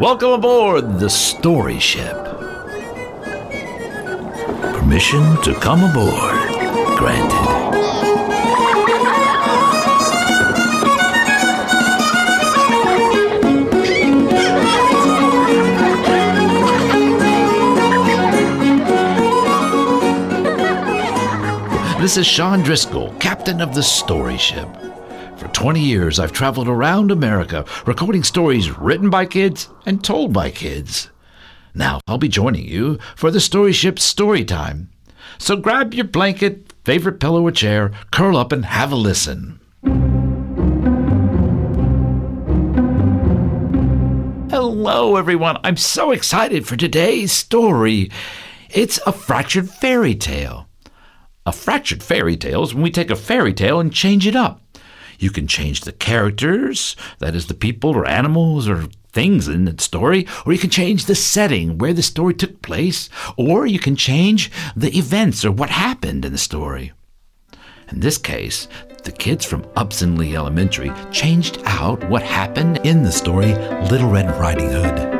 Welcome aboard the Story Ship. Permission to come aboard granted. This is Sean Driscoll, captain of the Story Ship. For 20 years, I've traveled around America recording stories written by kids and told by kids. Now, I'll be joining you for the Story Ship story time. So grab your blanket, favorite pillow or chair, curl up, and have a listen. Hello, everyone. I'm so excited for today's story. It's a fractured fairy tale. A fractured fairy tale is when we take a fairy tale and change it up. You can change the characters, that is, the people or animals or things in the story, or you can change the setting where the story took place, or you can change the events or what happened in the story. In this case, the kids from Upson Lee Elementary changed out what happened in the story Little Red Riding Hood.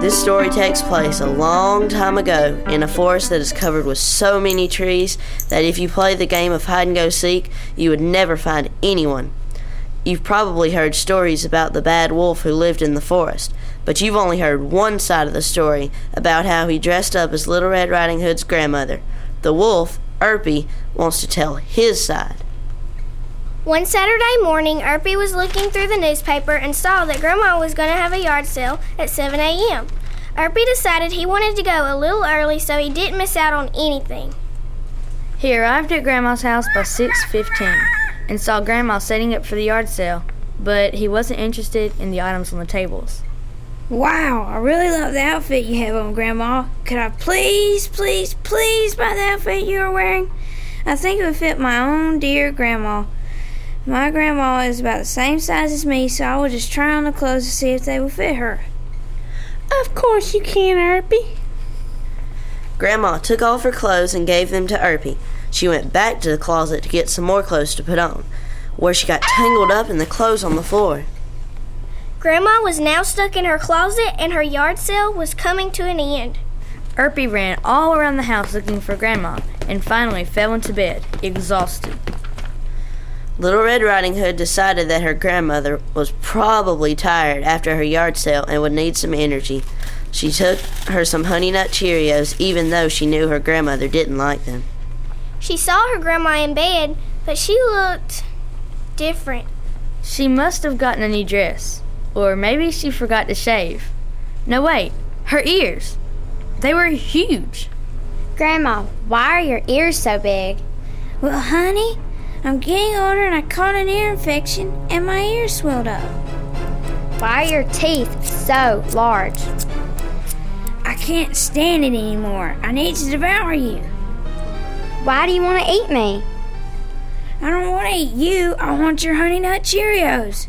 This story takes place a long time ago in a forest that is covered with so many trees that if you play the game of hide and go seek, you would never find anyone. You've probably heard stories about the bad wolf who lived in the forest, but you've only heard one side of the story about how he dressed up as Little Red Riding Hood's grandmother. The wolf, Erpy, wants to tell his side. One Saturday morning, Erpy was looking through the newspaper and saw that Grandma was going to have a yard sale at 7 a.m. Erpy decided he wanted to go a little early so he didn't miss out on anything. He arrived at Grandma's house by 6:15 and saw Grandma setting up for the yard sale, but he wasn't interested in the items on the tables. Wow, I really love the outfit you have on, Grandma. Could I please, please, please buy the outfit you are wearing? I think it would fit my own dear Grandma. My grandma is about the same size as me, so I will just try on the clothes to see if they will fit her. Of course you can, Erpy. Grandma took off her clothes and gave them to Erpy. She went back to the closet to get some more clothes to put on, where she got tangled up in the clothes on the floor. Grandma was now stuck in her closet and her yard sale was coming to an end. Erpy ran all around the house looking for Grandma and finally fell into bed, exhausted. Little Red Riding Hood decided that her grandmother was probably tired after her yard sale and would need some energy. She took her some Honey Nut Cheerios, even though she knew her grandmother didn't like them. She saw her grandma in bed, but she looked different. She must have gotten a new dress, or maybe she forgot to shave. No, wait, her ears. They were huge. Grandma, why are your ears so big? Well, honey, I'm getting older and I caught an ear infection and my ears swelled up. Why are your teeth so large? I can't stand it anymore. I need to devour you. Why do you want to eat me? I don't want to eat you. I want your Honey Nut Cheerios.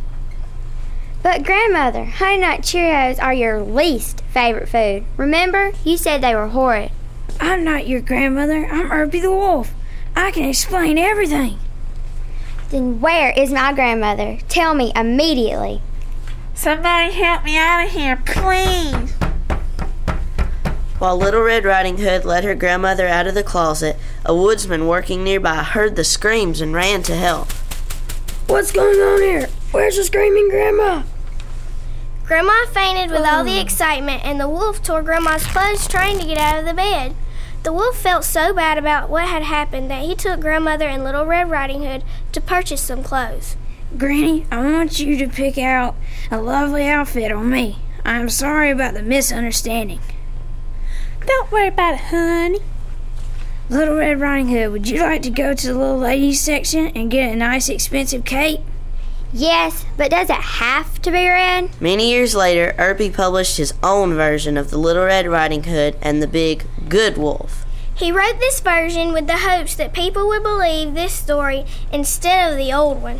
But, Grandmother, Honey Nut Cheerios are your least favorite food. Remember, you said they were horrid. I'm not your grandmother. I'm Erpy the Wolf. I can explain everything. Then where is my grandmother? Tell me immediately. Somebody help me out of here, please. While Little Red Riding Hood led her grandmother out of the closet, a woodsman working nearby heard the screams and ran to help. What's going on here? Where's the screaming grandma? Grandma fainted with all the oh. excitement, and the wolf tore Grandma's clothes trying to get out of the bed. The wolf felt so bad about what had happened that he took Grandmother and Little Red Riding Hood to purchase some clothes. Granny, I want you to pick out a lovely outfit on me. I'm sorry about the misunderstanding. Don't worry about it, honey. Little Red Riding Hood, would you like to go to the little ladies section and get a nice expensive cape? Yes, but does it have to be red? Many years later, Erpy published his own version of the Little Red Riding Hood and the Big Good Wolf. He wrote this version with the hopes that people would believe this story instead of the old one.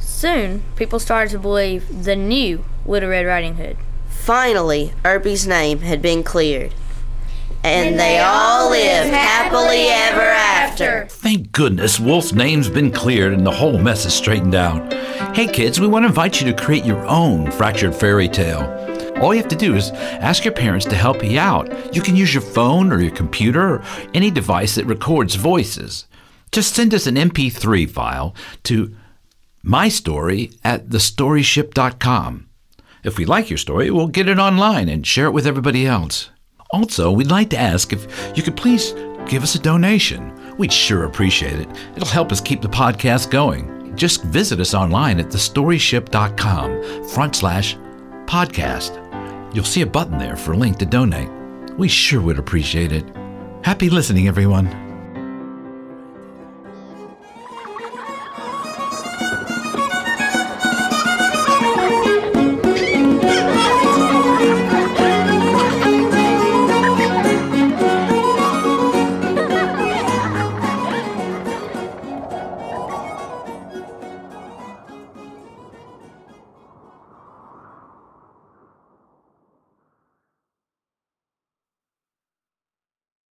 Soon, people started to believe the new Little Red Riding Hood. Finally, Erpy's name had been cleared. And they all live happily ever after. Thank goodness Wolf's name's been cleared and the whole mess is straightened out. Hey kids, we want to invite you to create your own fractured fairy tale. All you have to do is ask your parents to help you out. You can use your phone or your computer or any device that records voices. Just send us an MP3 file to mystory at thestoryship.com. If we like your story, we'll get it online and share it with everybody else. Also, we'd like to ask if you could please give us a donation. We'd sure appreciate it. It'll help us keep the podcast going. Just visit us online at thestoryship.com front slash podcast. You'll see a button there for a link to donate. We sure would appreciate it. Happy listening, everyone.